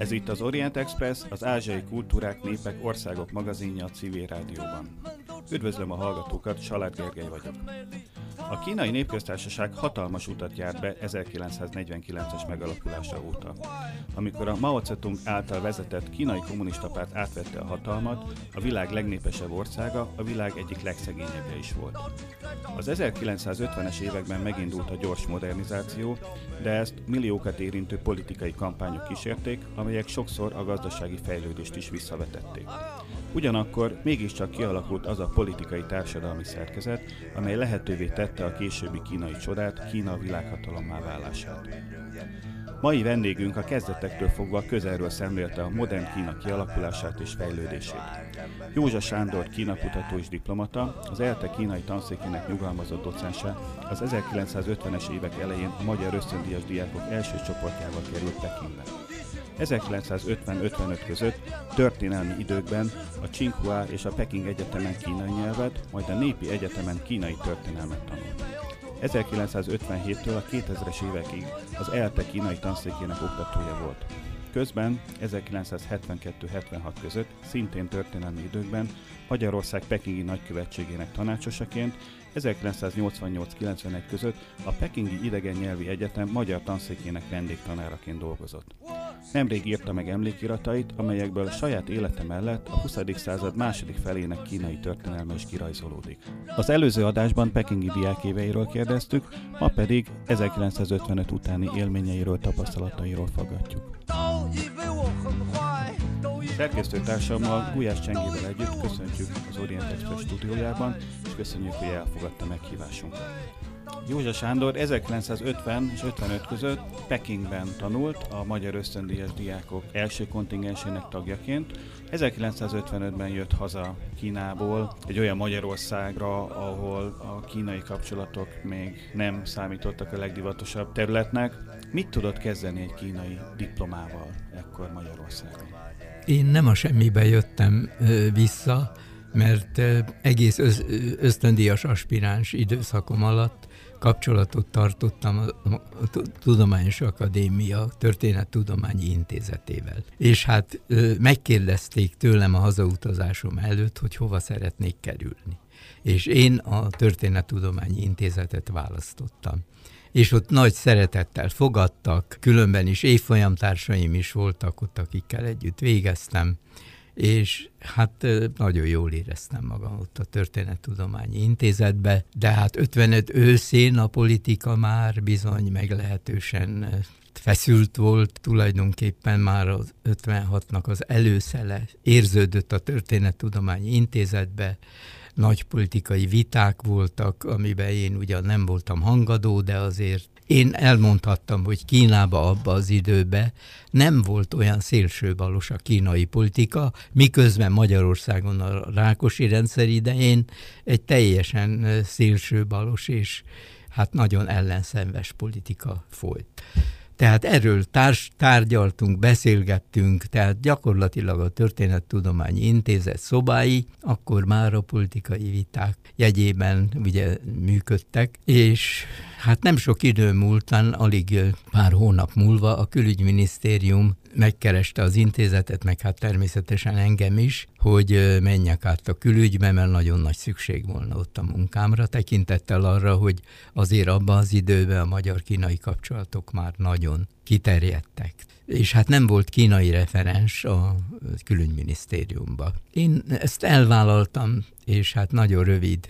Ez itt az Orient Express, az Ázsiai Kultúrák, Népek, Országok magazinja a civil rádióban. Üdvözlöm a hallgatókat, Salát Gergely vagyok. A kínai népköztársaság hatalmas utat járt be 1949-es megalakulása óta. Amikor a Mao Zedong által vezetett kínai kommunista párt átvette a hatalmat, a világ legnépesebb országa a világ egyik legszegényebbje is volt. Az 1950-es években megindult a gyors modernizáció, de ezt milliókat érintő politikai kampányok kísérték, amelyek sokszor a gazdasági fejlődést is visszavetették. Ugyanakkor mégiscsak kialakult az a politikai társadalmi szerkezet, amely lehetővé tette a későbbi kínai csodát, Kína világhatalommá válását. Mai vendégünk a kezdetektől fogva közelről szemlélte a modern Kína kialakulását és fejlődését. Józsa Sándor Kína kutató és diplomata, az ELTE kínai tanszékének nyugalmazott docense, az 1950-es évek elején a magyar ösztöndíjas diákok első csoportjával került Pekingbe. 1950-55 között történelmi időkben a Tsinghua és a Peking Egyetemen kínai nyelvet, majd a Népi Egyetemen kínai történelmet tanult. 1957-től a 2000-es évekig az ELTE kínai tanszékének oktatója volt. Közben 1972-76 között, szintén történelmi időkben Magyarország Pekingi nagykövetségének tanácsosaként 1988-91 között a Pekingi Idegen Nyelvi Egyetem magyar tanszékének vendégtanáraként dolgozott. Nemrég írta meg emlékiratait, amelyekből saját élete mellett a 20. század második felének kínai történelme is kirajzolódik. Az előző adásban pekingi diákéveiről kérdeztük, ma pedig 1955 utáni élményeiről, tapasztalatairól fogadjuk. Szerkesztőtársammal Gulyás Csengével együtt köszöntjük az Orient Express stúdiójában, és köszönjük, hogy elfogadta meghívásunkat. Józsa Sándor 1950 és 55 között Pekingben tanult a Magyar Ösztöndíjas Diákok első kontingensének tagjaként. 1955-ben jött haza Kínából, egy olyan Magyarországra, ahol a kínai kapcsolatok még nem számítottak a legdivatosabb területnek. Mit tudott kezdeni egy kínai diplomával ekkor Magyarországon? Én nem a semmibe jöttem vissza, mert egész ösztöndíjas aspiráns időszakom alatt kapcsolatot tartottam a, Tudományos Akadémia Történettudományi Intézetével. És hát megkérdezték tőlem a hazautazásom előtt, hogy hova szeretnék kerülni. És én a Történettudományi Intézetet választottam és ott nagy szeretettel fogadtak, különben is évfolyamtársaim is voltak ott, akikkel együtt végeztem, és hát nagyon jól éreztem magam ott a Történettudományi Intézetbe, de hát 55 őszén a politika már bizony meglehetősen feszült volt, tulajdonképpen már az 56-nak az előszele érződött a Történettudományi Intézetbe, nagy politikai viták voltak, amiben én ugyan nem voltam hangadó, de azért én elmondhattam, hogy Kínába abba az időbe nem volt olyan szélsőbalos a kínai politika, miközben Magyarországon a Rákosi rendszer idején egy teljesen szélsőbalos és hát nagyon ellenszenves politika folyt. Tehát erről társ, tárgyaltunk, beszélgettünk, tehát gyakorlatilag a Történettudományi Intézet szobái akkor már a politikai viták jegyében ugye működtek, és hát nem sok idő múltán, alig pár hónap múlva a külügyminisztérium megkereste az intézetet, meg hát természetesen engem is, hogy menjek át a külügybe, mert nagyon nagy szükség volna ott a munkámra, tekintettel arra, hogy azért abban az időben a magyar-kínai kapcsolatok már nagyon kiterjedtek. És hát nem volt kínai referens a külügyminisztériumban. Én ezt elvállaltam, és hát nagyon rövid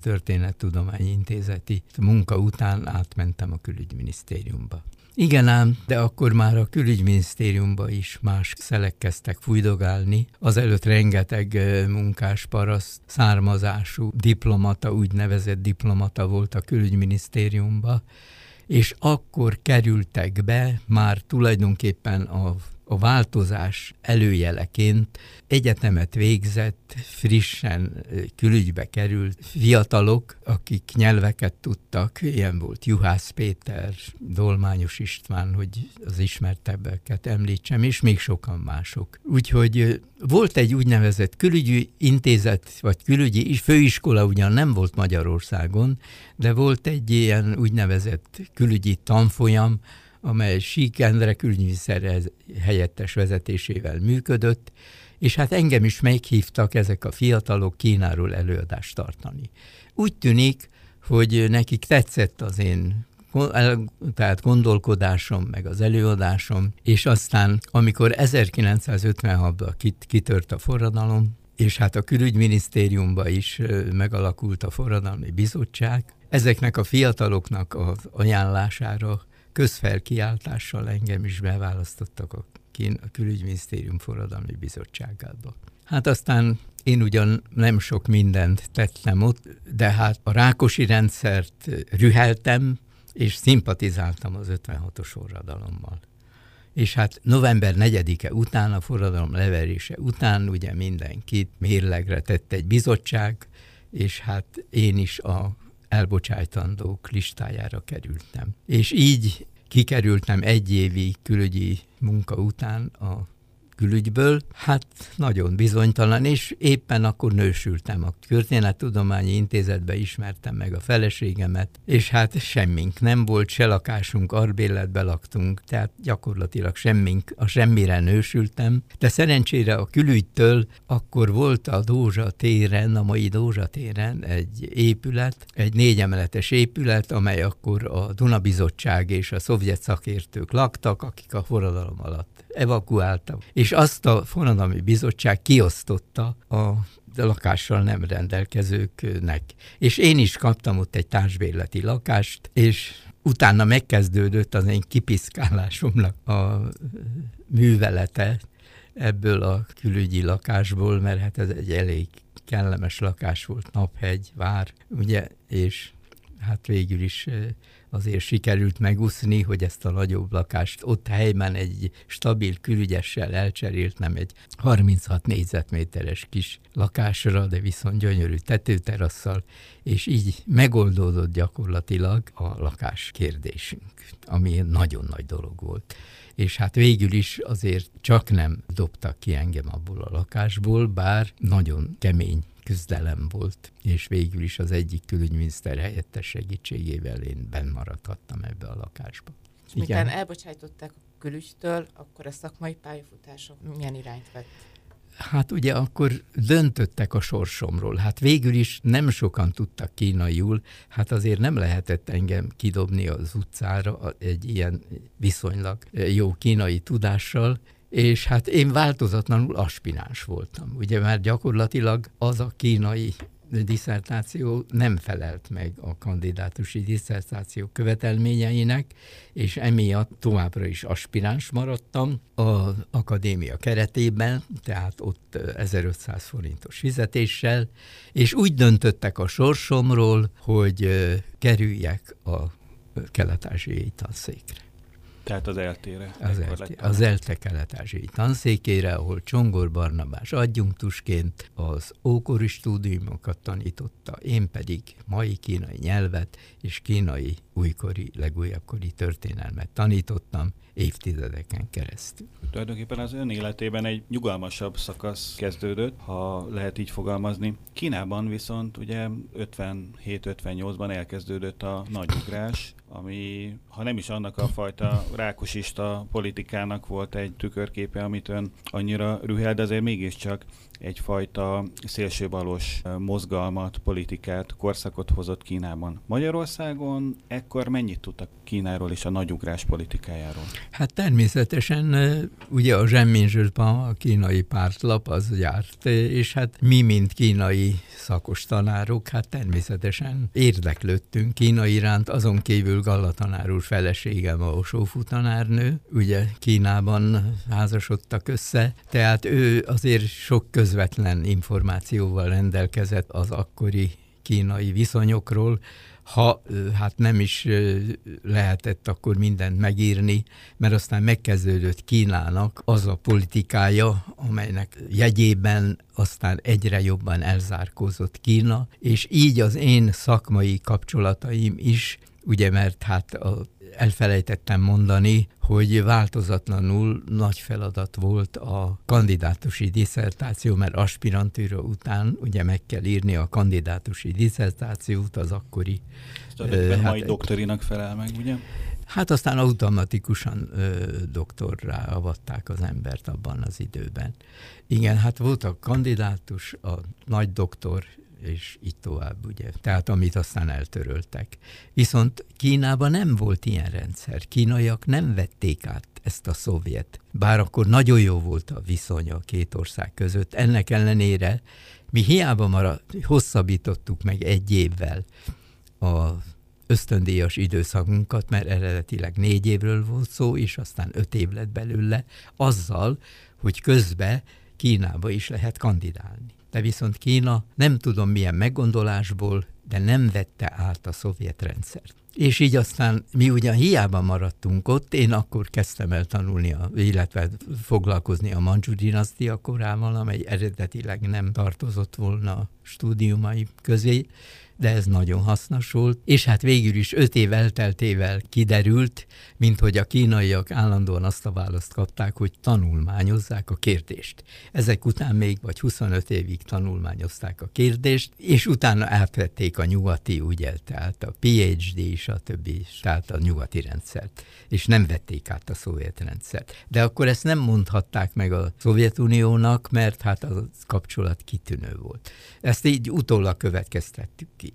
történettudományi intézeti munka után átmentem a külügyminisztériumba. Igen ám, de akkor már a külügyminisztériumban is más szelek kezdtek fújdogálni. Azelőtt rengeteg munkás paraszt származású diplomata, úgynevezett diplomata volt a külügyminisztériumba, és akkor kerültek be már tulajdonképpen a a változás előjeleként egyetemet végzett, frissen külügybe került fiatalok, akik nyelveket tudtak, ilyen volt Juhász Péter, Dolmányos István, hogy az ismertebbeket említsem, és még sokan mások. Úgyhogy volt egy úgynevezett külügyi intézet, vagy külügyi főiskola, ugyan nem volt Magyarországon, de volt egy ilyen úgynevezett külügyi tanfolyam, amely Sík Endre külügyminiszter helyettes vezetésével működött, és hát engem is meghívtak ezek a fiatalok Kínáról előadást tartani. Úgy tűnik, hogy nekik tetszett az én tehát gondolkodásom, meg az előadásom, és aztán, amikor 1956-ban kitört a forradalom, és hát a külügyminisztériumban is megalakult a forradalmi bizottság, ezeknek a fiataloknak az ajánlására közfelkiáltással engem is beválasztottak a, a külügyminisztérium forradalmi bizottságába. Hát aztán én ugyan nem sok mindent tettem ott, de hát a rákosi rendszert rüheltem, és szimpatizáltam az 56-os forradalommal. És hát november 4-e után, a forradalom leverése után ugye mindenkit mérlegre tett egy bizottság, és hát én is a elbocsájtandók listájára kerültem. És így kikerültem egy évi külügyi munka után a külügyből, hát nagyon bizonytalan, és éppen akkor nősültem. A Történettudományi Intézetbe ismertem meg a feleségemet, és hát semmink nem volt, se lakásunk, arbéletbe laktunk, tehát gyakorlatilag semmink, a semmire nősültem, de szerencsére a külügytől akkor volt a Dózsa téren, a mai Dózsa téren egy épület, egy négyemeletes épület, amely akkor a Dunabizottság és a szovjet szakértők laktak, akik a forradalom alatt evakuáltam. És azt a forradalmi bizottság kiosztotta a lakással nem rendelkezőknek. És én is kaptam ott egy társbérleti lakást, és utána megkezdődött az én kipiszkálásomnak a művelete ebből a külügyi lakásból, mert hát ez egy elég kellemes lakás volt, naphegy, vár, ugye, és hát végül is azért sikerült megúszni, hogy ezt a nagyobb lakást ott helyben egy stabil külügyessel elcseréltem egy 36 négyzetméteres kis lakásra, de viszont gyönyörű tetőterasszal, és így megoldódott gyakorlatilag a lakás kérdésünk, ami nagyon nagy dolog volt és hát végül is azért csak nem dobtak ki engem abból a lakásból, bár nagyon kemény küzdelem volt, és végül is az egyik külügyminiszter helyettes segítségével én benn maradhattam ebbe a lakásba. És miután elbocsájtották a külügytől, akkor a szakmai pályafutások milyen irányt vett? Hát ugye akkor döntöttek a sorsomról. Hát végül is nem sokan tudtak kínaiul, hát azért nem lehetett engem kidobni az utcára egy ilyen viszonylag jó kínai tudással, és hát én változatlanul aspiráns voltam. Ugye már gyakorlatilag az a kínai diszertáció nem felelt meg a kandidátusi diszertáció követelményeinek, és emiatt továbbra is aspiráns maradtam az akadémia keretében, tehát ott 1500 forintos fizetéssel, és úgy döntöttek a sorsomról, hogy kerüljek a kelet-ázsiai tanszékre. Tehát az eltére. Az, elte, az ELTE kelet-ázsiai tanszékére, ahol Csongor Barnabás adjunktusként az ókori stúdiumokat tanította, én pedig mai kínai nyelvet és kínai újkori, legújabbkori történelmet tanítottam évtizedeken keresztül. Tulajdonképpen az ön életében egy nyugalmasabb szakasz kezdődött, ha lehet így fogalmazni. Kínában viszont ugye 57-58-ban elkezdődött a nagyugrás, ami ha nem is annak a fajta rákosista politikának volt egy tükörképe, amit ön annyira rühel, de azért mégiscsak egyfajta szélsőbalos mozgalmat, politikát, korszakot hozott Kínában. Magyarországon ekkor mennyit tudtak Kínáról és a nagyugrás politikájáról? Hát természetesen ugye a Zsemminzsőtban a kínai pártlap az járt, és hát mi, mint kínai szakos tanárok, hát természetesen érdeklődtünk Kína iránt, azon kívül Galla tanár úr feleségem a Osófu tanárnő, ugye Kínában házasodtak össze, tehát ő azért sok köz közvetlen információval rendelkezett az akkori kínai viszonyokról, ha hát nem is lehetett akkor mindent megírni, mert aztán megkezdődött Kínának az a politikája, amelynek jegyében aztán egyre jobban elzárkózott Kína, és így az én szakmai kapcsolataim is, ugye mert hát a elfelejtettem mondani, hogy változatlanul nagy feladat volt a kandidátusi diszertáció, mert aspirantúra után ugye meg kell írni a kandidátusi diszertációt az akkori... Ezt hát, mai doktorinak felel meg, ugye? Hát aztán automatikusan ö, doktorrá avatták az embert abban az időben. Igen, hát volt a kandidátus, a nagy doktor, és így tovább, ugye. Tehát amit aztán eltöröltek. Viszont Kínában nem volt ilyen rendszer. Kínaiak nem vették át ezt a szovjet. Bár akkor nagyon jó volt a viszony a két ország között. Ennek ellenére mi hiába maradt, hosszabbítottuk meg egy évvel a ösztöndíjas időszakunkat, mert eredetileg négy évről volt szó, és aztán öt év lett belőle, azzal, hogy közbe Kínába is lehet kandidálni. De viszont Kína nem tudom milyen meggondolásból, de nem vette át a szovjet rendszert. És így aztán mi ugyan hiába maradtunk ott, én akkor kezdtem el tanulni, a, illetve foglalkozni a Manchu dinasztia korával, amely eredetileg nem tartozott volna a stúdiumai közé, de ez nagyon hasznos volt, és hát végül is öt év elteltével kiderült, mint hogy a kínaiak állandóan azt a választ kapták, hogy tanulmányozzák a kérdést. Ezek után még vagy 25 évig tanulmányozták a kérdést, és utána átvették a nyugati, ugye, tehát a PhD, többi, tehát a nyugati rendszert, és nem vették át a szovjet rendszert. De akkor ezt nem mondhatták meg a Szovjetuniónak, mert hát a kapcsolat kitűnő volt. Ezt így utólag következtettük ki.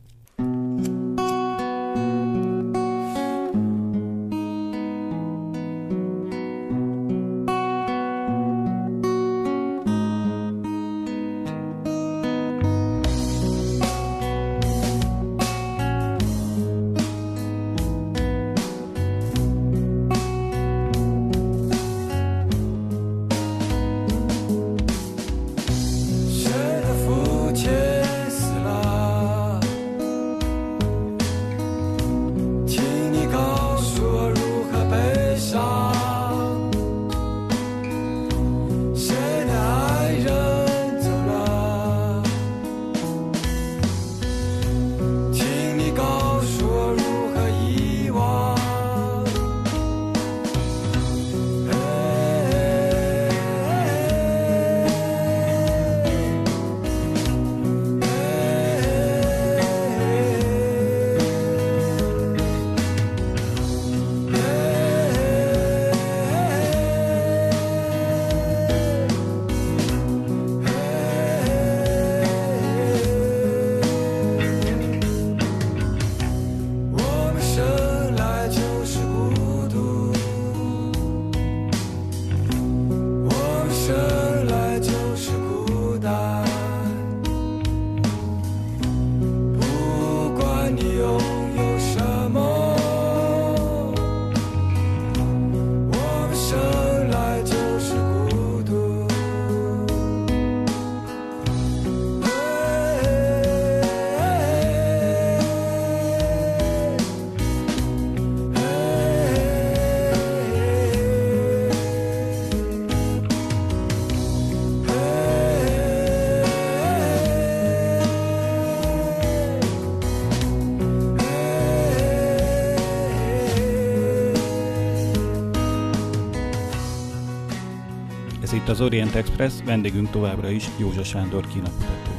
Az Orient Express, vendégünk továbbra is Józsa Sándor kínakutató.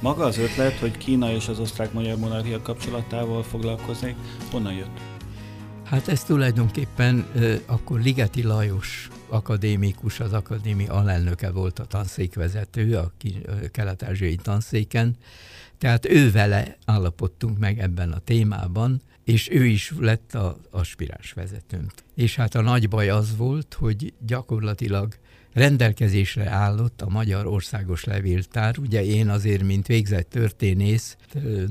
Maga az ötlet, hogy Kína és az osztrák-magyar monarchia kapcsolatával foglalkozni, honnan jött? Hát ez tulajdonképpen akkor Ligeti Lajos akadémikus, az akadémi alelnöke volt a tanszékvezető a kelet-ázsiai tanszéken, tehát ő vele állapodtunk meg ebben a témában, és ő is lett a aspiráns vezetőnk. És hát a nagy baj az volt, hogy gyakorlatilag rendelkezésre állott a Magyar Országos Levéltár. Ugye én azért, mint végzett történész,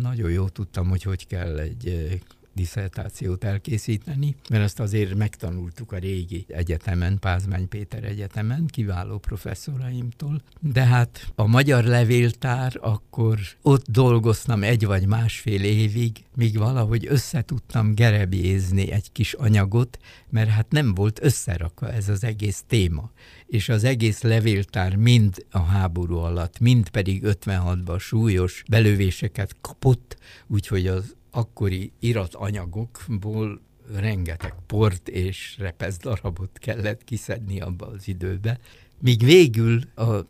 nagyon jól tudtam, hogy hogy kell egy diszertációt elkészíteni, mert ezt azért megtanultuk a régi egyetemen, Pázmány Péter Egyetemen, kiváló professzoraimtól. De hát a magyar levéltár, akkor ott dolgoztam egy vagy másfél évig, míg valahogy összetudtam gerebjézni egy kis anyagot, mert hát nem volt összerakva ez az egész téma. És az egész levéltár mind a háború alatt, mind pedig 56-ban súlyos belövéseket kapott, úgyhogy az akkori iratanyagokból rengeteg port és repesz darabot kellett kiszedni abba az időbe, míg végül a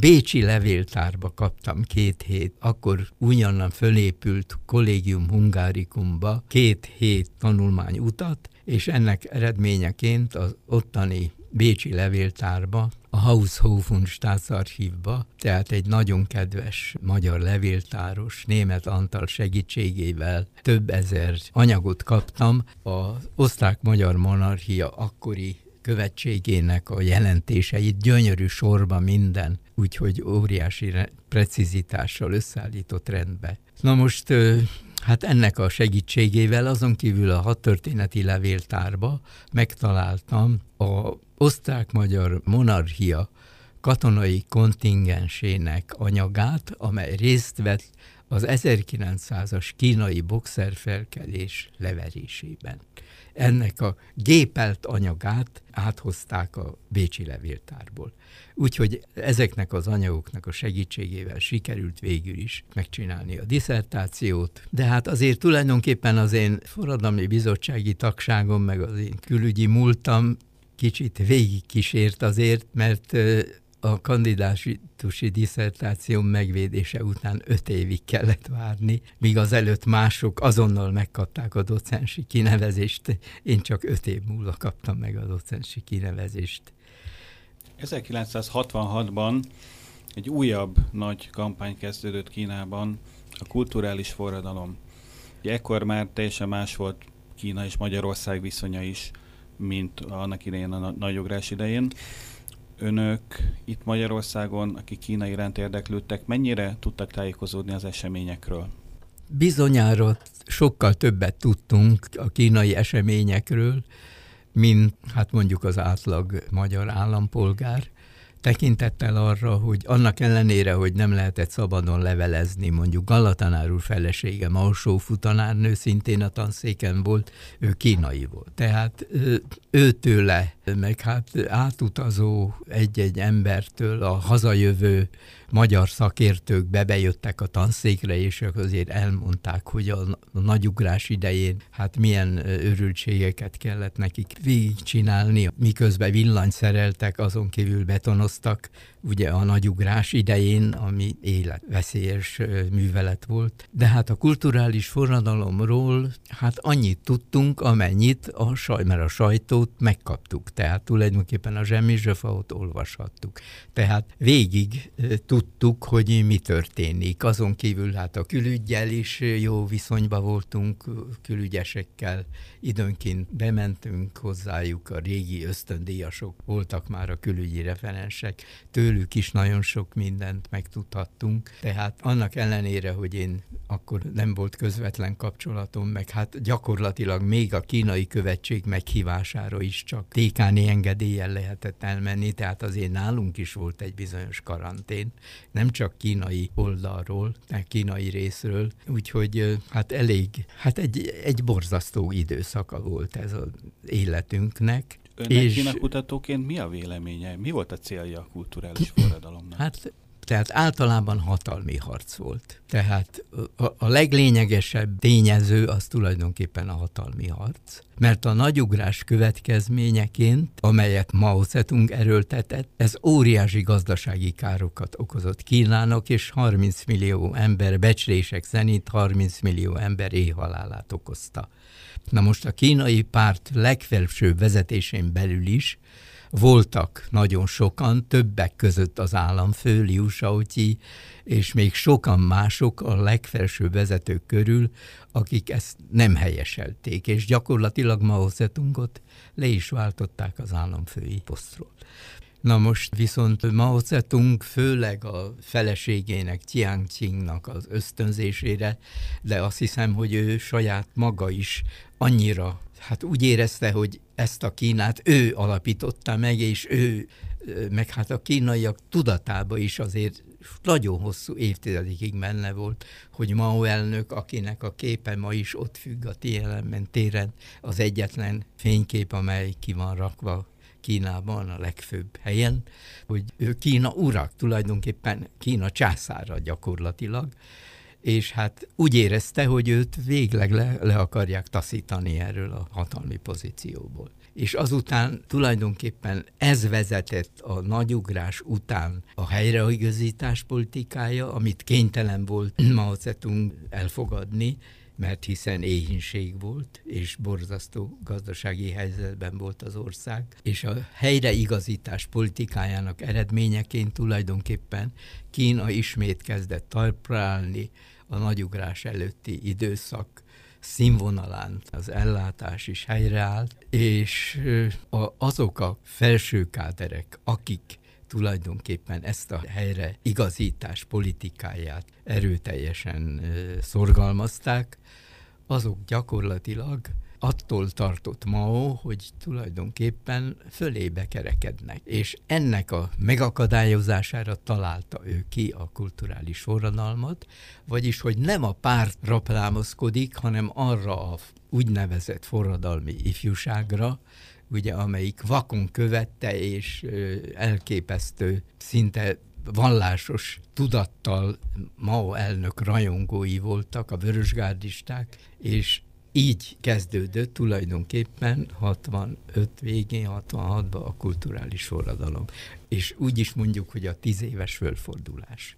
Bécsi levéltárba kaptam két hét, akkor újonnan fölépült kollégium hungárikumba két hét tanulmány utat, és ennek eredményeként az ottani Bécsi levéltárba, a Haushofen Staatsarchívba, tehát egy nagyon kedves magyar levéltáros német Antal segítségével több ezer anyagot kaptam az osztrák-magyar monarchia akkori követségének a jelentéseit, gyönyörű sorba minden, úgyhogy óriási precizitással összeállított rendbe. Na most Hát ennek a segítségével azon kívül a hadtörténeti levéltárba megtaláltam a osztrák-magyar monarchia katonai kontingensének anyagát, amely részt vett az 1900-as kínai boxerfelkelés leverésében ennek a gépelt anyagát áthozták a Bécsi levéltárból. Úgyhogy ezeknek az anyagoknak a segítségével sikerült végül is megcsinálni a diszertációt, de hát azért tulajdonképpen az én forradalmi bizottsági tagságom, meg az én külügyi múltam kicsit végigkísért azért, mert a kandidátusi diszertáció megvédése után öt évig kellett várni, míg az előtt mások azonnal megkapták a docensi kinevezést. Én csak öt év múlva kaptam meg a docensi kinevezést. 1966-ban egy újabb nagy kampány kezdődött Kínában, a kulturális forradalom. Ugye ekkor már teljesen más volt Kína és Magyarország viszonya is, mint annak idején a nagyugrás idején önök itt Magyarországon, akik Kína iránt érdeklődtek, mennyire tudtak tájékozódni az eseményekről? Bizonyára sokkal többet tudtunk a kínai eseményekről, mint hát mondjuk az átlag magyar állampolgár tekintettel arra, hogy annak ellenére, hogy nem lehetett szabadon levelezni, mondjuk Galatanár úr felesége, Mausó futanárnő szintén a tanszéken volt, ő kínai volt. Tehát őtőle, meg hát átutazó egy-egy embertől a hazajövő magyar szakértők bebejöttek a tanszékre, és azért elmondták, hogy a, nagyugrás idején hát milyen örültségeket kellett nekik végigcsinálni, miközben villany szereltek, azon kívül betonoztak, ugye a nagyugrás idején, ami életveszélyes művelet volt. De hát a kulturális forradalomról hát annyit tudtunk, amennyit a saj, mert a sajtót megkaptuk. Tehát tulajdonképpen a zsemmizsöfaot olvashattuk. Tehát végig tudtuk, hogy mi történik. Azon kívül hát a külügyel is jó viszonyba voltunk, külügyesekkel időnként bementünk hozzájuk, a régi ösztöndíjasok voltak már a külügyi referensek, tőlük tőlük is nagyon sok mindent megtudhattunk. Tehát annak ellenére, hogy én akkor nem volt közvetlen kapcsolatom, meg hát gyakorlatilag még a kínai követség meghívására is csak tékáni engedéllyel lehetett elmenni, tehát azért nálunk is volt egy bizonyos karantén, nem csak kínai oldalról, de kínai részről, úgyhogy hát elég, hát egy, egy borzasztó időszaka volt ez az életünknek, Önnek és... Kutatóként mi a véleménye? Mi volt a célja a kulturális forradalomnak? Hát tehát általában hatalmi harc volt. Tehát a, a leglényegesebb tényező az tulajdonképpen a hatalmi harc. Mert a nagyugrás következményeként, amelyet Mao Zedong erőltetett, ez óriási gazdasági károkat okozott Kínának, és 30 millió ember, becslések szerint 30 millió ember éhhalálát okozta. Na most a kínai párt legfelsőbb vezetésén belül is voltak nagyon sokan, többek között az államfő Liu Shaoqi, és még sokan mások a legfelső vezetők körül, akik ezt nem helyeselték, és gyakorlatilag Mao Zedongot le is váltották az államfői posztról. Na most viszont Mao Zedong főleg a feleségének, Jiang Qingnak az ösztönzésére, de azt hiszem, hogy ő saját maga is annyira, hát úgy érezte, hogy ezt a Kínát ő alapította meg, és ő, meg hát a kínaiak tudatába is azért nagyon hosszú évtizedekig menne volt, hogy Mao elnök, akinek a képe ma is ott függ a Tiananmen téren, az egyetlen fénykép, amely ki van rakva Kínában a legfőbb helyen, hogy ő Kína urak, tulajdonképpen Kína császára gyakorlatilag, és hát úgy érezte, hogy őt végleg le, le akarják taszítani erről a hatalmi pozícióból. És azután tulajdonképpen ez vezetett a nagyugrás után a helyreigazítás politikája, amit kénytelen volt Mao Zedong elfogadni, mert hiszen éhínség volt, és borzasztó gazdasági helyzetben volt az ország, és a helyreigazítás politikájának eredményeként tulajdonképpen Kína ismét kezdett talprálni a nagyugrás előtti időszak színvonalán. Az ellátás is helyreállt, és azok a felső káderek, akik tulajdonképpen ezt a helyre igazítás politikáját erőteljesen szorgalmazták, azok gyakorlatilag attól tartott Mao, hogy tulajdonképpen fölébe kerekednek. És ennek a megakadályozására találta ő ki a kulturális forradalmat, vagyis, hogy nem a párt raplámozkodik, hanem arra a úgynevezett forradalmi ifjúságra, ugye, amelyik vakon követte, és elképesztő, szinte vallásos tudattal Mao elnök rajongói voltak, a vörösgárdisták, és így kezdődött tulajdonképpen 65 végén, 66-ban a kulturális forradalom. És úgy is mondjuk, hogy a tíz éves fölfordulás.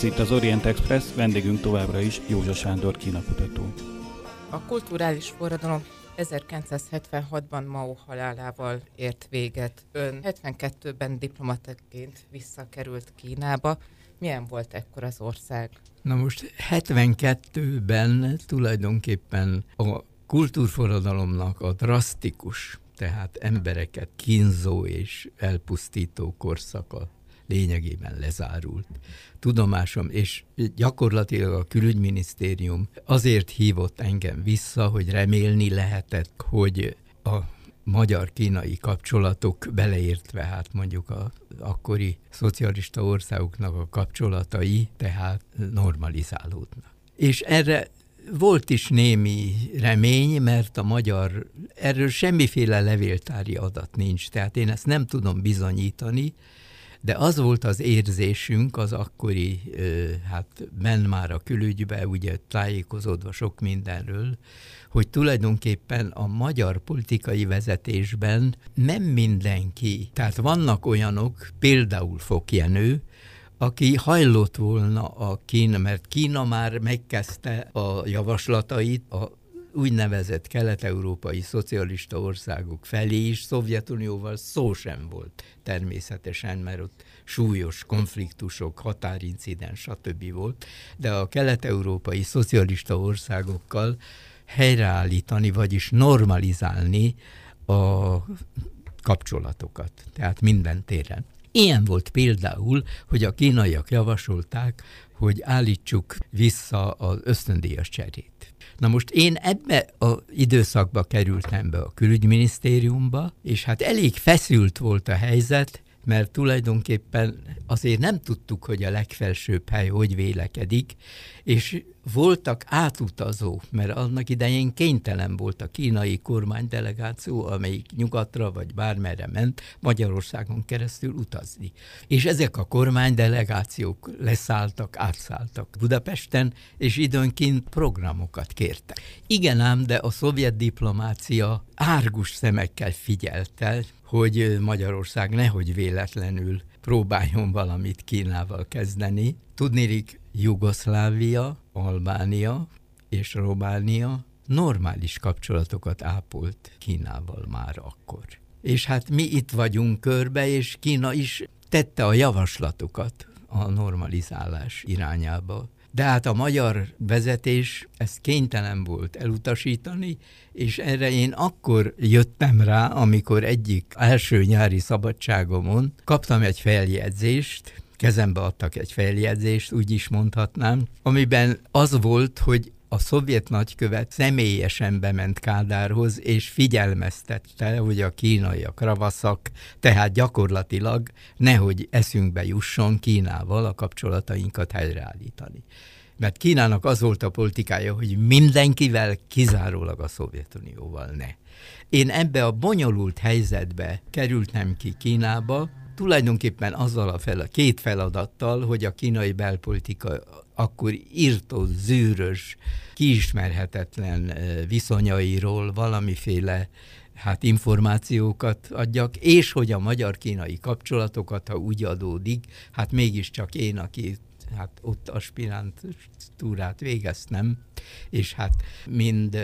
Ez itt az Orient Express, vendégünk továbbra is Józsa Sándor kínakutató. A kulturális forradalom 1976-ban Mao halálával ért véget. Ön 72-ben diplomataként visszakerült Kínába. Milyen volt ekkor az ország? Na most 72-ben tulajdonképpen a kultúrforradalomnak a drasztikus, tehát embereket kínzó és elpusztító korszaka lényegében lezárult. Tudomásom, és gyakorlatilag a külügyminisztérium azért hívott engem vissza, hogy remélni lehetett, hogy a magyar-kínai kapcsolatok beleértve hát mondjuk a akkori szocialista országoknak a kapcsolatai tehát normalizálódnak. És erre volt is némi remény, mert a magyar, erről semmiféle levéltári adat nincs, tehát én ezt nem tudom bizonyítani, de az volt az érzésünk az akkori, hát men már a külügybe, ugye tájékozódva sok mindenről, hogy tulajdonképpen a magyar politikai vezetésben nem mindenki, tehát vannak olyanok, például Fokjenő, aki hajlott volna a Kína, mert Kína már megkezdte a javaslatait a úgynevezett kelet-európai szocialista országok felé is, Szovjetunióval szó sem volt természetesen, mert ott súlyos konfliktusok, határincidens, stb. volt, de a kelet-európai szocialista országokkal helyreállítani, vagyis normalizálni a kapcsolatokat, tehát minden téren. Ilyen volt például, hogy a kínaiak javasolták, hogy állítsuk vissza az ösztöndíjas cserét. Na most én ebbe az időszakba kerültem be a külügyminisztériumba, és hát elég feszült volt a helyzet, mert tulajdonképpen azért nem tudtuk, hogy a legfelsőbb hely hogy vélekedik, és voltak átutazók, mert annak idején kénytelen volt a kínai kormánydelegáció, amelyik nyugatra vagy bármerre ment, Magyarországon keresztül utazni. És ezek a kormánydelegációk leszálltak, átszálltak Budapesten, és időnként programokat kértek. Igen ám, de a szovjet diplomácia árgus szemekkel figyelte, hogy Magyarország nehogy véletlenül próbáljon valamit Kínával kezdeni. Tudnélik, Jugoszlávia, Albánia és Románia normális kapcsolatokat ápolt Kínával már akkor. És hát mi itt vagyunk körbe, és Kína is tette a javaslatokat a normalizálás irányába. De hát a magyar vezetés ezt kénytelen volt elutasítani, és erre én akkor jöttem rá, amikor egyik első nyári szabadságomon kaptam egy feljegyzést, kezembe adtak egy feljegyzést, úgy is mondhatnám, amiben az volt, hogy a szovjet nagykövet személyesen bement Kádárhoz, és figyelmeztette, hogy a kínaiak ravaszak, tehát gyakorlatilag nehogy eszünkbe jusson Kínával a kapcsolatainkat helyreállítani. Mert Kínának az volt a politikája, hogy mindenkivel, kizárólag a Szovjetunióval ne. Én ebbe a bonyolult helyzetbe kerültem ki Kínába, tulajdonképpen azzal a fel, a két feladattal, hogy a kínai belpolitika akkor írtó, zűrös, kiismerhetetlen viszonyairól valamiféle hát információkat adjak, és hogy a magyar-kínai kapcsolatokat, ha úgy adódik, hát mégiscsak én, aki hát ott aspiránt túrát végeztem, és hát mind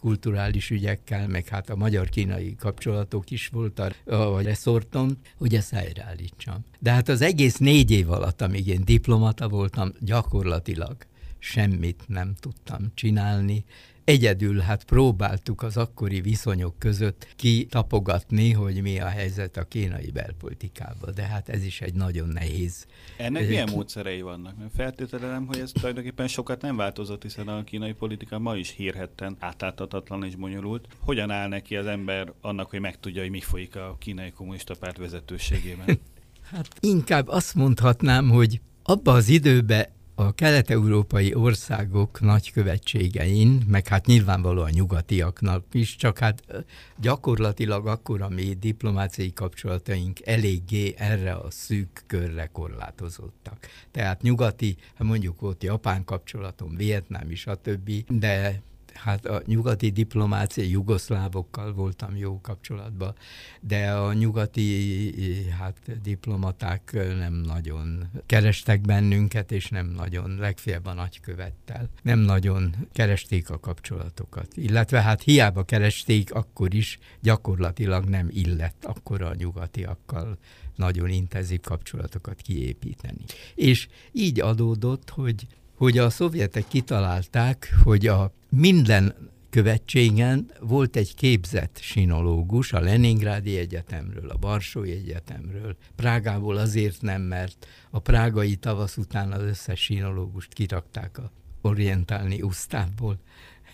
kulturális ügyekkel, meg hát a magyar-kínai kapcsolatok is volt a, a reszorton, hogy ezt helyreállítsam. De hát az egész négy év alatt, amíg én diplomata voltam, gyakorlatilag semmit nem tudtam csinálni, Egyedül hát próbáltuk az akkori viszonyok között kitapogatni, hogy mi a helyzet a kínai belpolitikában, de hát ez is egy nagyon nehéz. Ennek milyen módszerei vannak? Mert feltételezem, hogy ez tulajdonképpen sokat nem változott, hiszen a kínai politika ma is hírhetten átláthatatlan és bonyolult. Hogyan áll neki az ember annak, hogy megtudja, hogy mi folyik a kínai kommunista párt vezetőségében? hát inkább azt mondhatnám, hogy abba az időben a kelet-európai országok nagykövetségein, meg hát nyilvánvalóan nyugatiaknak is, csak hát gyakorlatilag akkor a mi diplomáciai kapcsolataink eléggé erre a szűk körre korlátozottak. Tehát nyugati, hát mondjuk volt japán kapcsolatom, vietnám is, a többi, de hát a nyugati diplomácia, jugoszlávokkal voltam jó kapcsolatban, de a nyugati hát diplomaták nem nagyon kerestek bennünket, és nem nagyon, legfeljebb a nagykövettel, nem nagyon keresték a kapcsolatokat. Illetve hát hiába keresték, akkor is gyakorlatilag nem illett akkor a nyugatiakkal nagyon intenzív kapcsolatokat kiépíteni. És így adódott, hogy hogy a szovjetek kitalálták, hogy a minden követségen volt egy képzett sinológus a Leningrádi Egyetemről, a Varsói Egyetemről. Prágából azért nem, mert a prágai tavasz után az összes sinológust kirakták a orientálni usztából.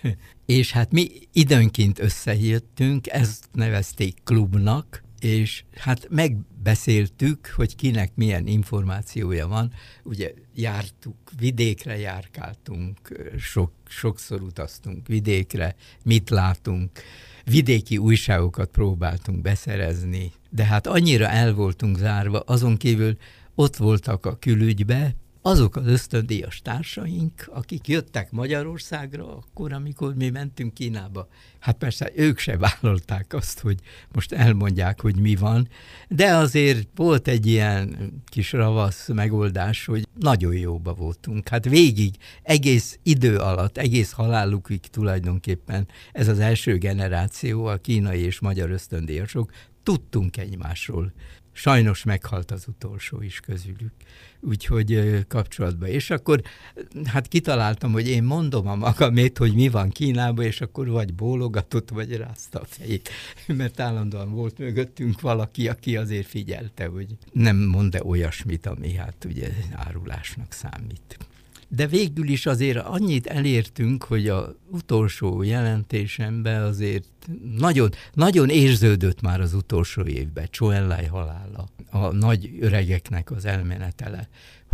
és hát mi időnként összejöttünk, ezt nevezték klubnak, és hát megbeszéltük, hogy kinek milyen információja van. Ugye jártuk, vidékre járkáltunk, sok, sokszor utaztunk vidékre, mit látunk, vidéki újságokat próbáltunk beszerezni, de hát annyira el voltunk zárva, azon kívül ott voltak a külügybe, azok az ösztöndíjas társaink, akik jöttek Magyarországra akkor, amikor mi mentünk Kínába. Hát persze ők se vállalták azt, hogy most elmondják, hogy mi van, de azért volt egy ilyen kis ravasz megoldás, hogy nagyon jóba voltunk. Hát végig, egész idő alatt, egész halálukig tulajdonképpen ez az első generáció, a kínai és magyar ösztöndíjasok, tudtunk egymásról sajnos meghalt az utolsó is közülük, úgyhogy kapcsolatban. És akkor hát kitaláltam, hogy én mondom a magamét, hogy mi van Kínában, és akkor vagy bólogatott, vagy rázta a fejét, mert állandóan volt mögöttünk valaki, aki azért figyelte, hogy nem mond-e olyasmit, ami hát ugye árulásnak számít. De végül is azért annyit elértünk, hogy a utolsó jelentésemben azért nagyon, nagyon érződött már az utolsó évben Csoellai halála, a nagy öregeknek az elmenetele,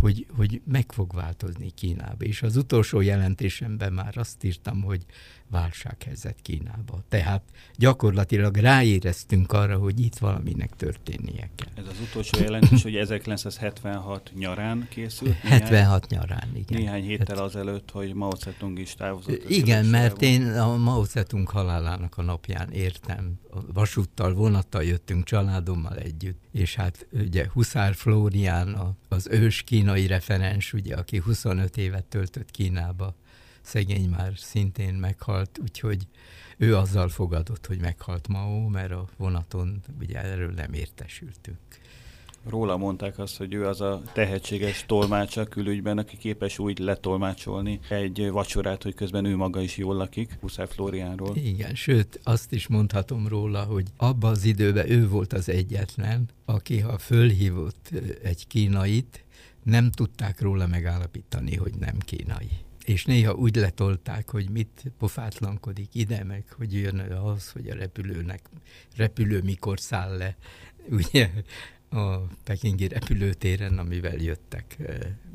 hogy, hogy meg fog változni Kínába. És az utolsó jelentésemben már azt írtam, hogy válsághelyzet Kínába. Tehát gyakorlatilag ráéreztünk arra, hogy itt valaminek történnie kell. Ez az utolsó jelentés, hogy 1976 nyarán készült? Néhány, 76 nyarán, igen. Néhány héttel azelőtt, hogy Mao Zedong is távozott. Igen, mert én a Mao Zedong halálának a napján értem. Vasúttal, vonattal jöttünk családommal együtt, és hát ugye Huszár Flórián, az ős kínai referens, ugye, aki 25 évet töltött Kínába, szegény már szintén meghalt, úgyhogy ő azzal fogadott, hogy meghalt Mao, mert a vonaton ugye erről nem értesültünk. Róla mondták azt, hogy ő az a tehetséges tolmácsa külügyben, aki képes úgy letolmácsolni egy vacsorát, hogy közben ő maga is jól lakik, Huszár Flóriánról. Igen, sőt, azt is mondhatom róla, hogy abban az időben ő volt az egyetlen, aki ha fölhívott egy kínait, nem tudták róla megállapítani, hogy nem kínai és néha úgy letolták, hogy mit pofátlankodik ide, meg hogy jön az, hogy a repülőnek, repülő mikor száll le, ugye a pekingi repülőtéren, amivel jöttek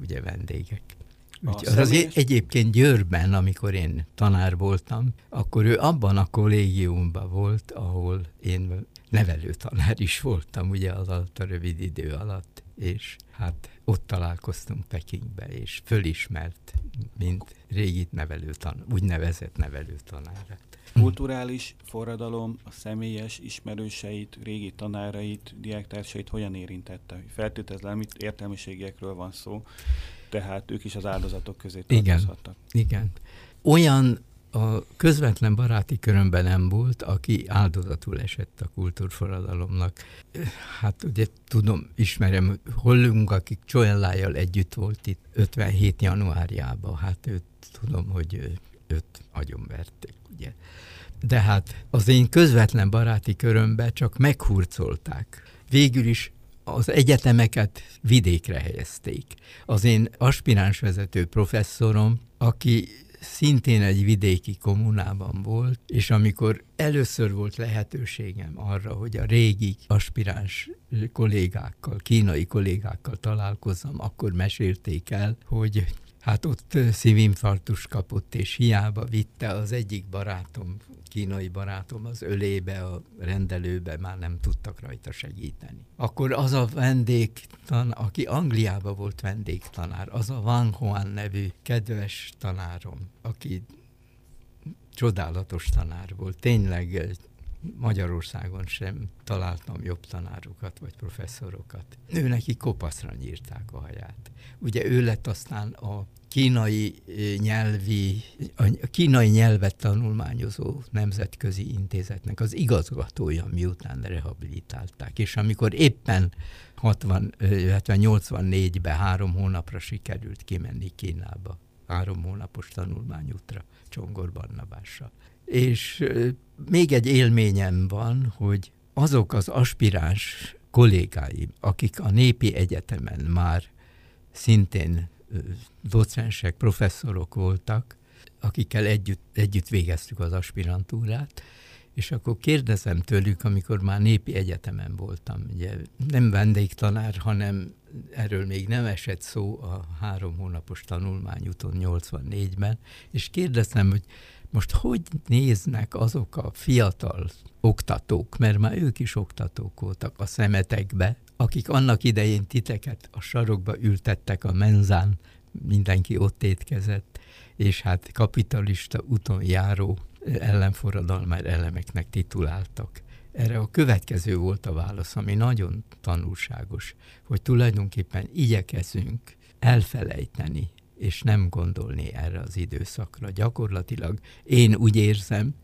ugye vendégek. Úgy, az, egyébként Győrben, amikor én tanár voltam, akkor ő abban a kollégiumban volt, ahol én nevelő tanár is voltam, ugye az alatt a rövid idő alatt, és hát ott találkoztunk Pekingbe, és fölismert, mint régi nevelőtan, úgynevezett nevelőtanárát. Kulturális forradalom a személyes ismerőseit, régi tanárait, diáktársait hogyan érintette? Feltételezem, itt értelmiségiekről van szó, tehát ők is az áldozatok közé tartozhattak. Igen, igen. Olyan a közvetlen baráti körömben nem volt, aki áldozatul esett a kultúrforradalomnak. Hát ugye tudom, ismerem Hollunk, akik Csoellájjal együtt volt itt 57. januárjában. Hát őt tudom, hogy őt agyonverték, ugye. De hát az én közvetlen baráti körömben csak meghurcolták. Végül is az egyetemeket vidékre helyezték. Az én aspiráns vezető professzorom, aki szintén egy vidéki kommunában volt, és amikor először volt lehetőségem arra, hogy a régi aspiráns kollégákkal, kínai kollégákkal találkozzam, akkor mesélték el, hogy Hát ott szívinfarktus kapott, és hiába vitte az egyik barátom, kínai barátom az ölébe, a rendelőbe, már nem tudtak rajta segíteni. Akkor az a vendégtan, aki Angliába volt vendégtanár, az a Wang Huan nevű kedves tanárom, aki csodálatos tanár volt, tényleg Magyarországon sem találtam jobb tanárokat vagy professzorokat. Ő neki kopaszra nyírták a haját. Ugye ő lett aztán a kínai nyelvi, a kínai nyelvet tanulmányozó nemzetközi intézetnek az igazgatója, miután rehabilitálták. És amikor éppen 60, 84-ben három hónapra sikerült kimenni Kínába, három hónapos tanulmányútra Csongor Barnabással És még egy élményem van, hogy azok az aspiráns kollégáim, akik a Népi Egyetemen már szintén docensek, professzorok voltak, akikkel együtt, együtt végeztük az aspirantúrát, és akkor kérdezem tőlük, amikor már népi egyetemen voltam, ugye nem vendégtanár, hanem erről még nem esett szó a három hónapos tanulmányúton 84-ben, és kérdezem, hogy most hogy néznek azok a fiatal oktatók, mert már ők is oktatók voltak a szemetekbe, akik annak idején titeket a sarokba ültettek a menzán, mindenki ott étkezett, és hát kapitalista úton járó ellenforradalmár elemeknek tituláltak. Erre a következő volt a válasz, ami nagyon tanulságos, hogy tulajdonképpen igyekezünk elfelejteni és nem gondolni erre az időszakra. Gyakorlatilag én úgy érzem,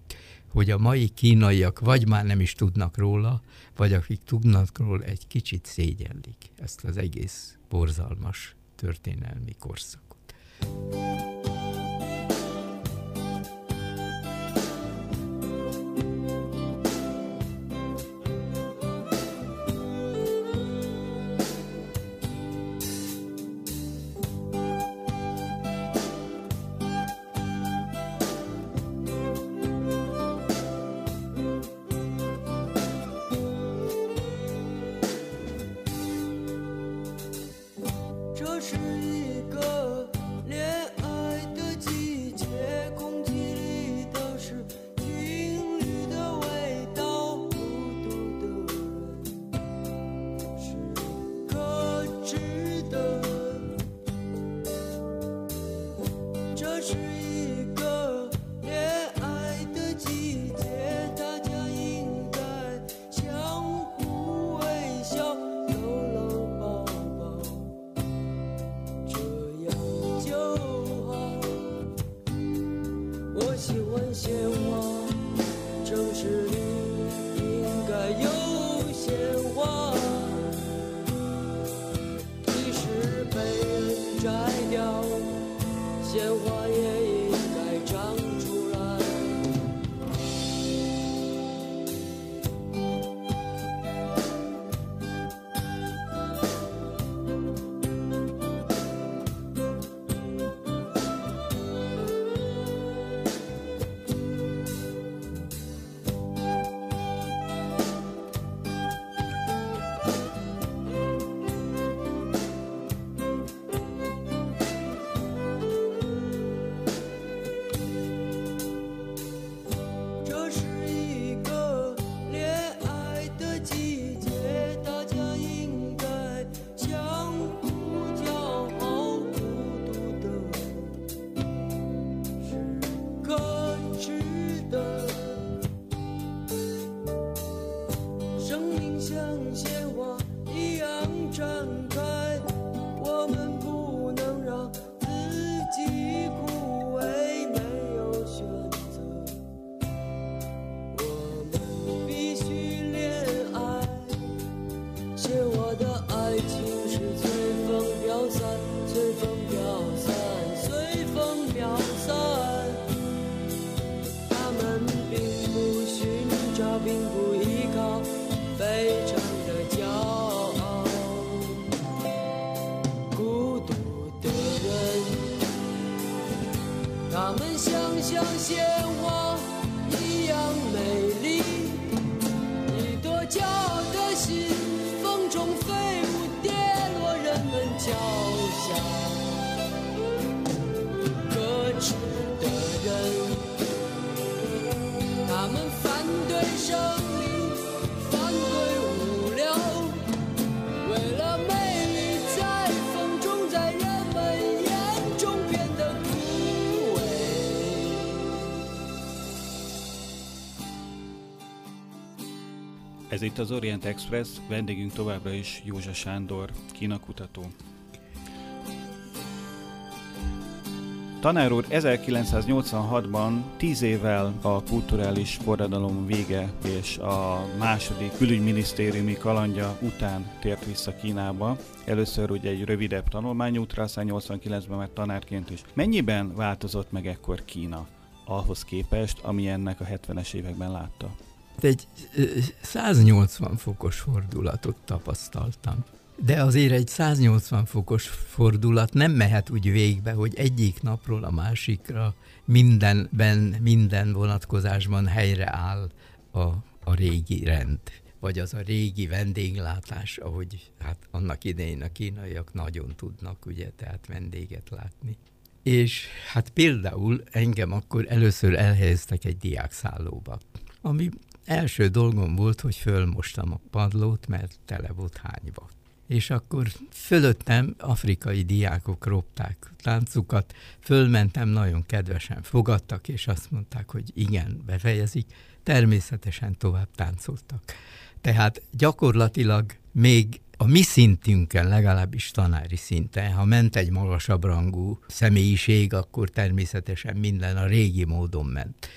hogy a mai kínaiak vagy már nem is tudnak róla, vagy akik tudnak róla, egy kicsit szégyellik ezt az egész borzalmas történelmi korszakot. Ez itt az Orient Express, vendégünk továbbra is Józsa Sándor, kínakutató. Tanár úr 1986-ban, tíz évvel a kulturális forradalom vége és a második külügyminisztériumi kalandja után tért vissza Kínába. Először ugye egy rövidebb tanulmányútra, aztán 89-ben már tanárként is. Mennyiben változott meg ekkor Kína? ahhoz képest, ami ennek a 70-es években látta? Egy 180 fokos fordulatot tapasztaltam. De azért egy 180 fokos fordulat nem mehet úgy végbe, hogy egyik napról a másikra mindenben, minden vonatkozásban helyreáll a, a régi rend vagy az a régi vendéglátás, ahogy hát annak idején a kínaiak nagyon tudnak, ugye, tehát vendéget látni. És hát például engem akkor először elhelyeztek egy diákszállóba, ami első dolgom volt, hogy fölmostam a padlót, mert tele volt hányva. És akkor fölöttem afrikai diákok ropták táncukat, fölmentem, nagyon kedvesen fogadtak, és azt mondták, hogy igen, befejezik, természetesen tovább táncoltak. Tehát gyakorlatilag még a mi szintünkön, legalábbis tanári szinten, ha ment egy magasabb rangú személyiség, akkor természetesen minden a régi módon ment.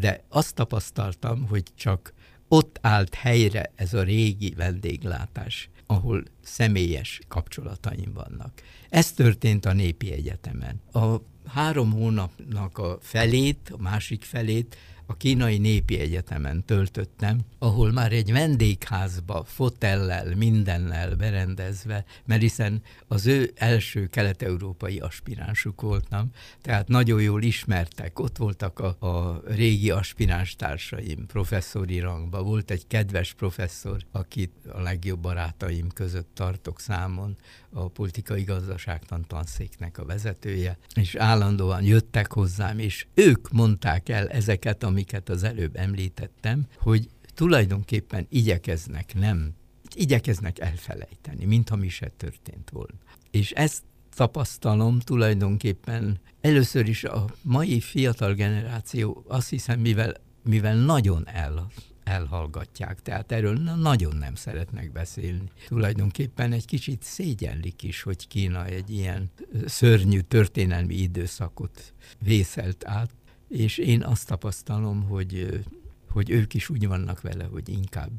De azt tapasztaltam, hogy csak ott állt helyre ez a régi vendéglátás, ahol személyes kapcsolataim vannak. Ez történt a Népi Egyetemen. A három hónapnak a felét, a másik felét a kínai népi egyetemen töltöttem, ahol már egy vendégházba, fotellel, mindennel berendezve, mert hiszen az ő első kelet-európai aspiránsuk voltam, tehát nagyon jól ismertek, ott voltak a, a régi aspiráns társaim, professzori rangba, volt egy kedves professzor, akit a legjobb barátaim között tartok számon, a politikai gazdaságtan tanszéknek a vezetője, és állandóan jöttek hozzám, és ők mondták el ezeket, amiket az előbb említettem, hogy tulajdonképpen igyekeznek nem, igyekeznek elfelejteni, mintha mi se történt volna. És ezt tapasztalom tulajdonképpen először is a mai fiatal generáció azt hiszem, mivel, mivel nagyon el elhallgatják, tehát erről nagyon nem szeretnek beszélni. Tulajdonképpen egy kicsit szégyenlik is, hogy Kína egy ilyen szörnyű történelmi időszakot vészelt át, és én azt tapasztalom, hogy, hogy ők is úgy vannak vele, hogy inkább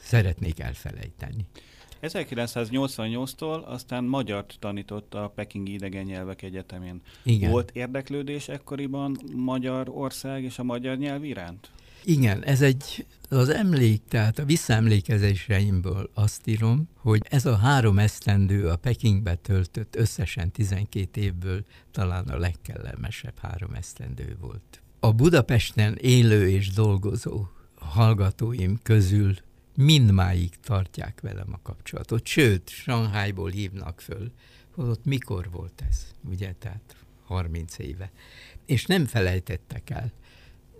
szeretnék elfelejteni. 1988-tól aztán magyart tanított a Pekingi Idegen Nyelvek Egyetemén. Igen. Volt érdeklődés ekkoriban Magyarország és a magyar nyelv iránt? Igen, ez egy, az emlék, tehát a visszaemlékezéseimből azt írom, hogy ez a három esztendő a Pekingbe töltött összesen 12 évből talán a legkellemesebb három esztendő volt. A Budapesten élő és dolgozó hallgatóim közül mindmáig tartják velem a kapcsolatot. Sőt, Shanghaiból hívnak föl, ott mikor volt ez, ugye, tehát 30 éve. És nem felejtettek el.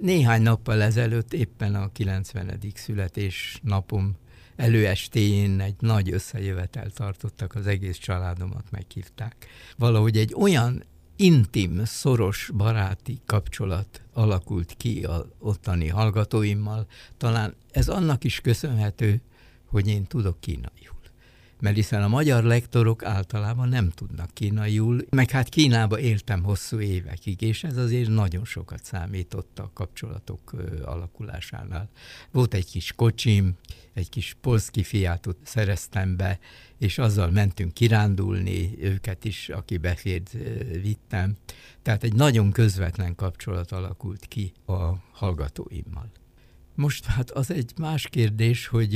Néhány nappal ezelőtt éppen a 90. születésnapom előestéjén egy nagy összejövetel tartottak, az egész családomat meghívták. Valahogy egy olyan intim, szoros baráti kapcsolat alakult ki a ottani hallgatóimmal. Talán ez annak is köszönhető, hogy én tudok kínaiul mert hiszen a magyar lektorok általában nem tudnak kínaiul, meg hát Kínába éltem hosszú évekig, és ez azért nagyon sokat számított a kapcsolatok alakulásánál. Volt egy kis kocsim, egy kis polszki fiátot szereztem be, és azzal mentünk kirándulni, őket is, aki befért, vittem. Tehát egy nagyon közvetlen kapcsolat alakult ki a hallgatóimmal. Most hát az egy más kérdés, hogy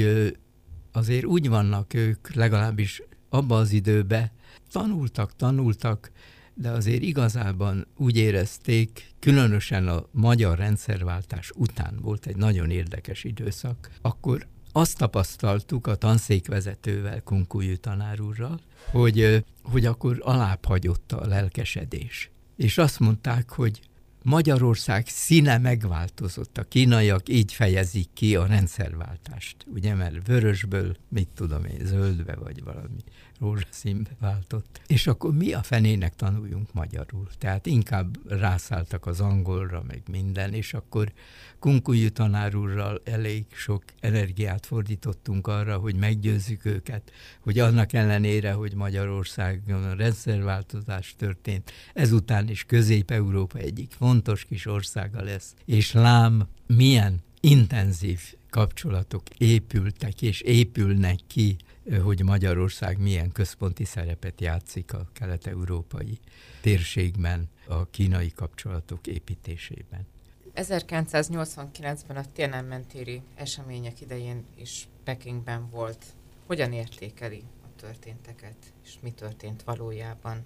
azért úgy vannak ők, legalábbis abba az időbe, tanultak, tanultak, de azért igazában úgy érezték, különösen a magyar rendszerváltás után volt egy nagyon érdekes időszak, akkor azt tapasztaltuk a tanszékvezetővel, Kunkújű tanár úrral, hogy, hogy akkor alább hagyott a lelkesedés. És azt mondták, hogy Magyarország színe megváltozott. A kínaiak így fejezik ki a rendszerváltást. Ugye, mert vörösből, mit tudom én, zöldbe vagy valami rózsaszínbe váltott. És akkor mi a fenének tanuljunk magyarul? Tehát inkább rászálltak az angolra, meg minden, és akkor Kunkuyi tanár úrral elég sok energiát fordítottunk arra, hogy meggyőzzük őket, hogy annak ellenére, hogy Magyarországon rendszerváltozás történt, ezután is Közép-Európa egyik fontos kis országa lesz. És lám, milyen intenzív kapcsolatok épültek és épülnek ki hogy Magyarország milyen központi szerepet játszik a kelet-európai térségben, a kínai kapcsolatok építésében. 1989-ben a Tiananmen téri események idején is Pekingben volt. Hogyan értékeli a történteket, és mi történt valójában?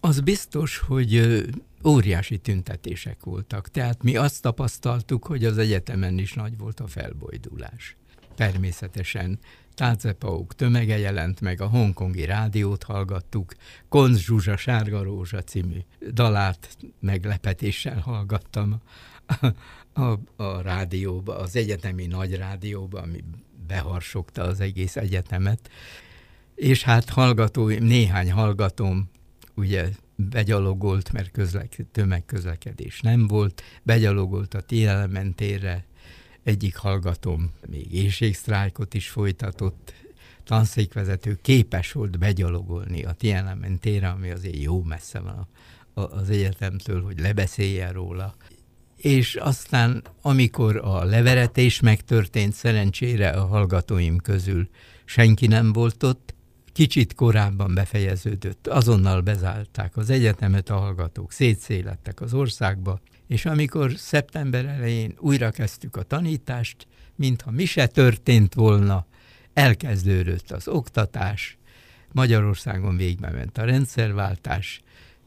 Az biztos, hogy óriási tüntetések voltak. Tehát mi azt tapasztaltuk, hogy az egyetemen is nagy volt a felbojdulás. Természetesen Tácepauk tömege jelent meg, a hongkongi rádiót hallgattuk, Konz Zsuzsa Sárga Rózsa című dalát meglepetéssel hallgattam a, a, a rádióba, az egyetemi nagy rádióba, ami beharsogta az egész egyetemet. És hát hallgatóim, néhány hallgatóm ugye begyalogolt, mert közlek, tömegközlekedés nem volt, begyalogolt a Tielemen egyik hallgatóm még éjségsztrájkot is folytatott, tanszékvezető képes volt begyalogolni a Tielemen térre, ami azért jó messze van a, a, az egyetemtől, hogy lebeszéljen róla. És aztán, amikor a leveretés megtörtént, szerencsére a hallgatóim közül senki nem volt ott, kicsit korábban befejeződött. Azonnal bezárták az egyetemet, a hallgatók szétszélettek az országba, és amikor szeptember elején újra kezdtük a tanítást, mintha mi se történt volna, elkezdődött az oktatás, Magyarországon végbe ment a rendszerváltás,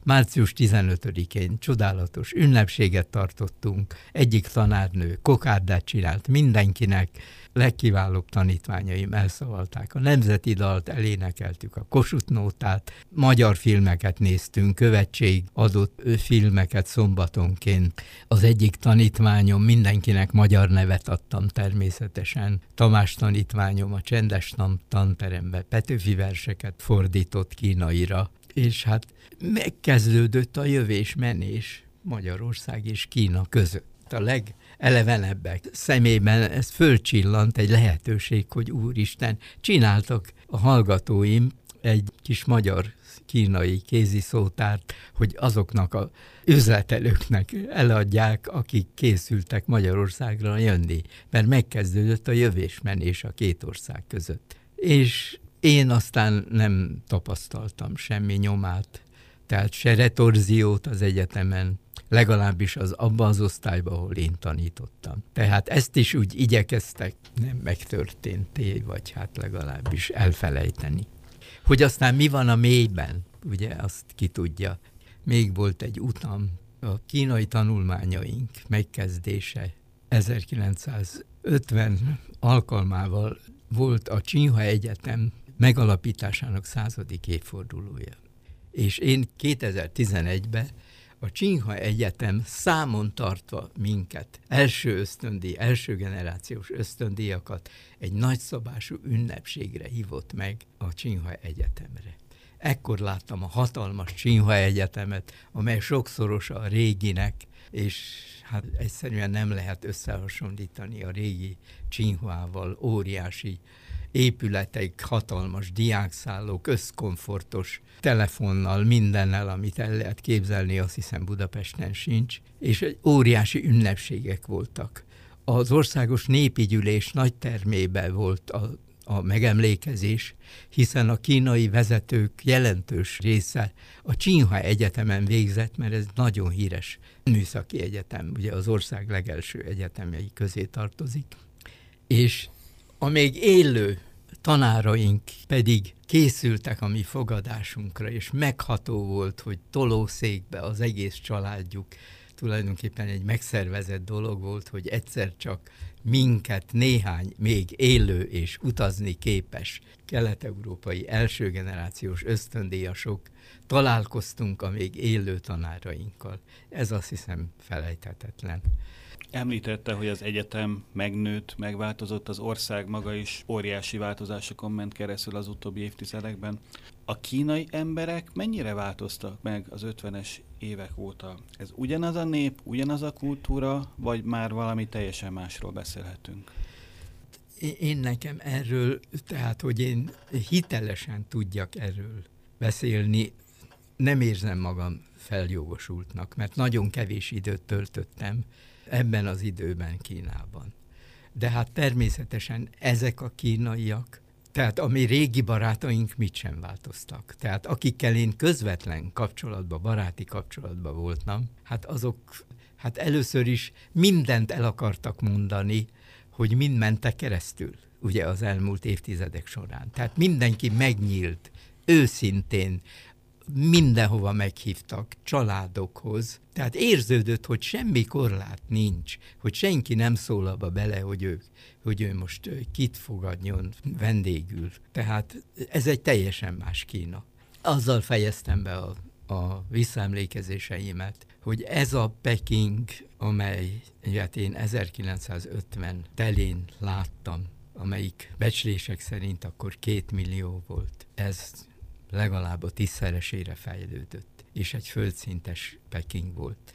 Március 15-én csodálatos ünnepséget tartottunk, egyik tanárnő kokárdát csinált mindenkinek, legkiválóbb tanítványaim elszavalták a nemzeti dalt, elénekeltük a kosutnótát, magyar filmeket néztünk, követség adott filmeket szombatonként. Az egyik tanítványom, mindenkinek magyar nevet adtam természetesen. Tamás tanítványom a csendes tanterembe Petőfi verseket fordított kínaira, és hát megkezdődött a jövés-menés Magyarország és Kína között. A legelevenebbek szemében ez fölcsillant egy lehetőség, hogy úristen, csináltak a hallgatóim egy kis magyar kínai kéziszótárt, hogy azoknak a üzletelőknek eladják, akik készültek Magyarországra jönni, mert megkezdődött a jövésmenés a két ország között. És én aztán nem tapasztaltam semmi nyomát, tehát se retorziót az egyetemen, legalábbis az abban az osztályban, ahol én tanítottam. Tehát ezt is úgy igyekeztek nem megtörténté, vagy hát legalábbis elfelejteni. Hogy aztán mi van a mélyben, ugye azt ki tudja. Még volt egy utam, a kínai tanulmányaink megkezdése 1950 alkalmával volt a Csinha Egyetem megalapításának századik évfordulója. És én 2011-ben a Csinha Egyetem számon tartva minket, első ösztöndi, első generációs ösztöndíjakat egy nagyszabású ünnepségre hívott meg a Csinha Egyetemre. Ekkor láttam a hatalmas Csinha Egyetemet, amely sokszoros a réginek, és hát egyszerűen nem lehet összehasonlítani a régi Csinhuával, óriási épületeik, hatalmas diákszállók, összkomfortos telefonnal, mindennel, amit el lehet képzelni, azt hiszem Budapesten sincs, és egy óriási ünnepségek voltak. Az országos népi gyűlés nagy termébe volt a, a megemlékezés, hiszen a kínai vezetők jelentős része a Csinha Egyetemen végzett, mert ez nagyon híres műszaki egyetem, ugye az ország legelső egyetemei közé tartozik. És a még élő tanáraink pedig készültek a mi fogadásunkra, és megható volt, hogy tolószékbe az egész családjuk tulajdonképpen egy megszervezett dolog volt, hogy egyszer csak minket néhány még élő és utazni képes kelet-európai első generációs ösztöndíjasok találkoztunk a még élő tanárainkkal. Ez azt hiszem felejthetetlen. Említette, hogy az egyetem megnőtt, megváltozott, az ország maga is óriási változásokon ment keresztül az utóbbi évtizedekben. A kínai emberek mennyire változtak meg az 50-es évek óta? Ez ugyanaz a nép, ugyanaz a kultúra, vagy már valami teljesen másról beszélhetünk? Én nekem erről, tehát hogy én hitelesen tudjak erről beszélni, nem érzem magam feljogosultnak, mert nagyon kevés időt töltöttem ebben az időben Kínában. De hát természetesen ezek a kínaiak, tehát a mi régi barátaink mit sem változtak. Tehát akikkel én közvetlen kapcsolatban, baráti kapcsolatban voltam, hát azok Hát először is mindent el akartak mondani, hogy mind mentek keresztül, ugye az elmúlt évtizedek során. Tehát mindenki megnyílt, őszintén, mindenhova meghívtak, családokhoz. Tehát érződött, hogy semmi korlát nincs, hogy senki nem szól abba bele, hogy ő, hogy ő most kit fogadjon vendégül. Tehát ez egy teljesen más Kína. Azzal fejeztem be a, a visszaemlékezéseimet, hogy ez a Peking, amely hát én 1950 telén láttam, amelyik becslések szerint akkor két millió volt. Ez legalább a tízszeresére fejlődött, és egy földszintes Peking volt.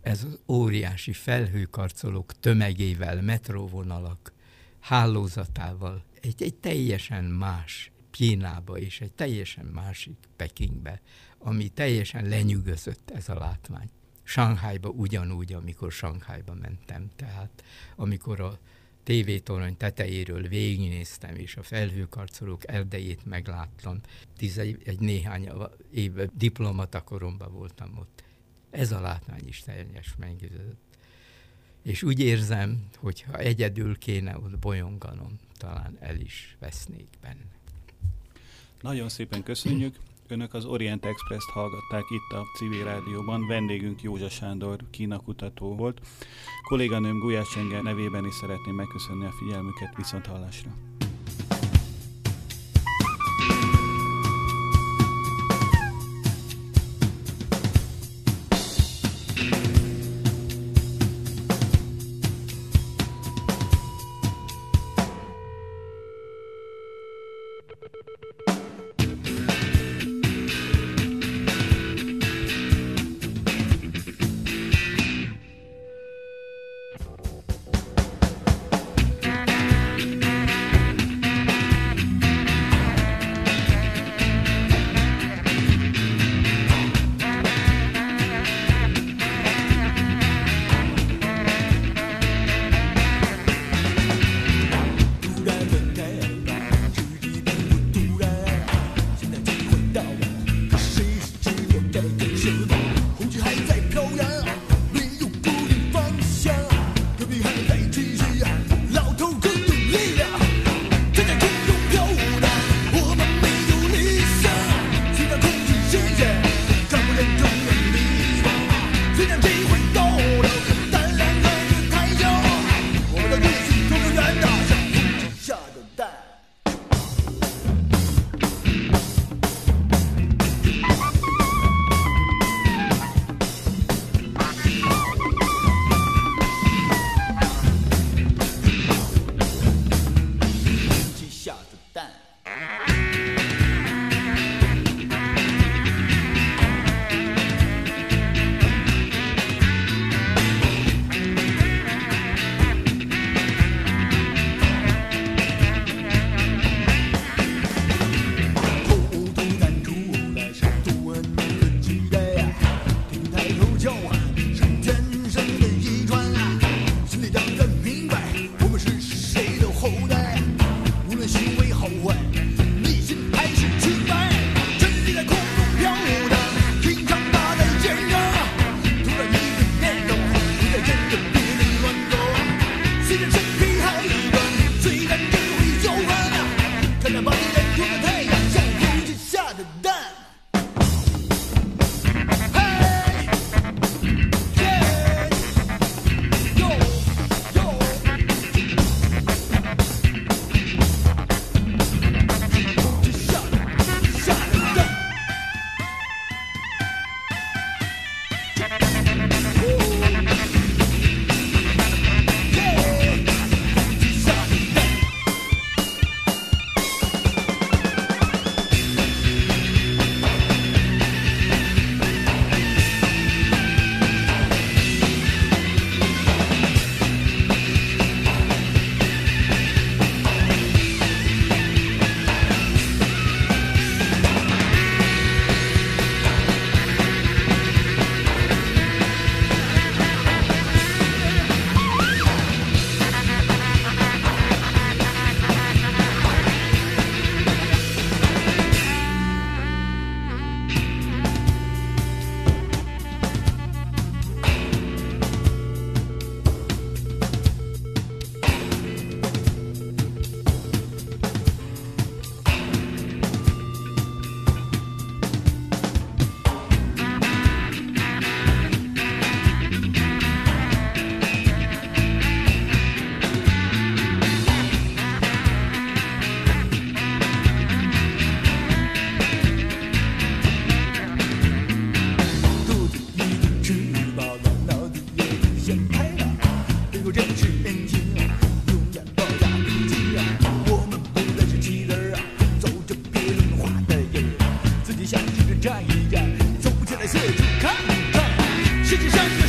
Ez az óriási felhőkarcolók tömegével, metróvonalak hálózatával egy, egy teljesen más Kínába és egy teljesen másik Pekingbe, ami teljesen lenyűgözött ez a látvány. Sanghajba ugyanúgy, amikor Sanghajba mentem, tehát amikor a tévétorony tetejéről végignéztem, és a felhőkarcolók erdejét megláttam. Tizegy, egy néhány éve diplomata koromban voltam ott. Ez a látvány is teljes meggyőzött. És úgy érzem, hogy ha egyedül kéne ott bolyonganom, talán el is vesznék benne. Nagyon szépen köszönjük. Önök az Orient Express-t hallgatták itt a civil rádióban. Vendégünk Józsa Sándor, Kína volt. Kolléganőm Gulyás Csenge nevében is szeretném megköszönni a figyelmüket viszont hallásra. 站一站，走起来，四处看看，世界上。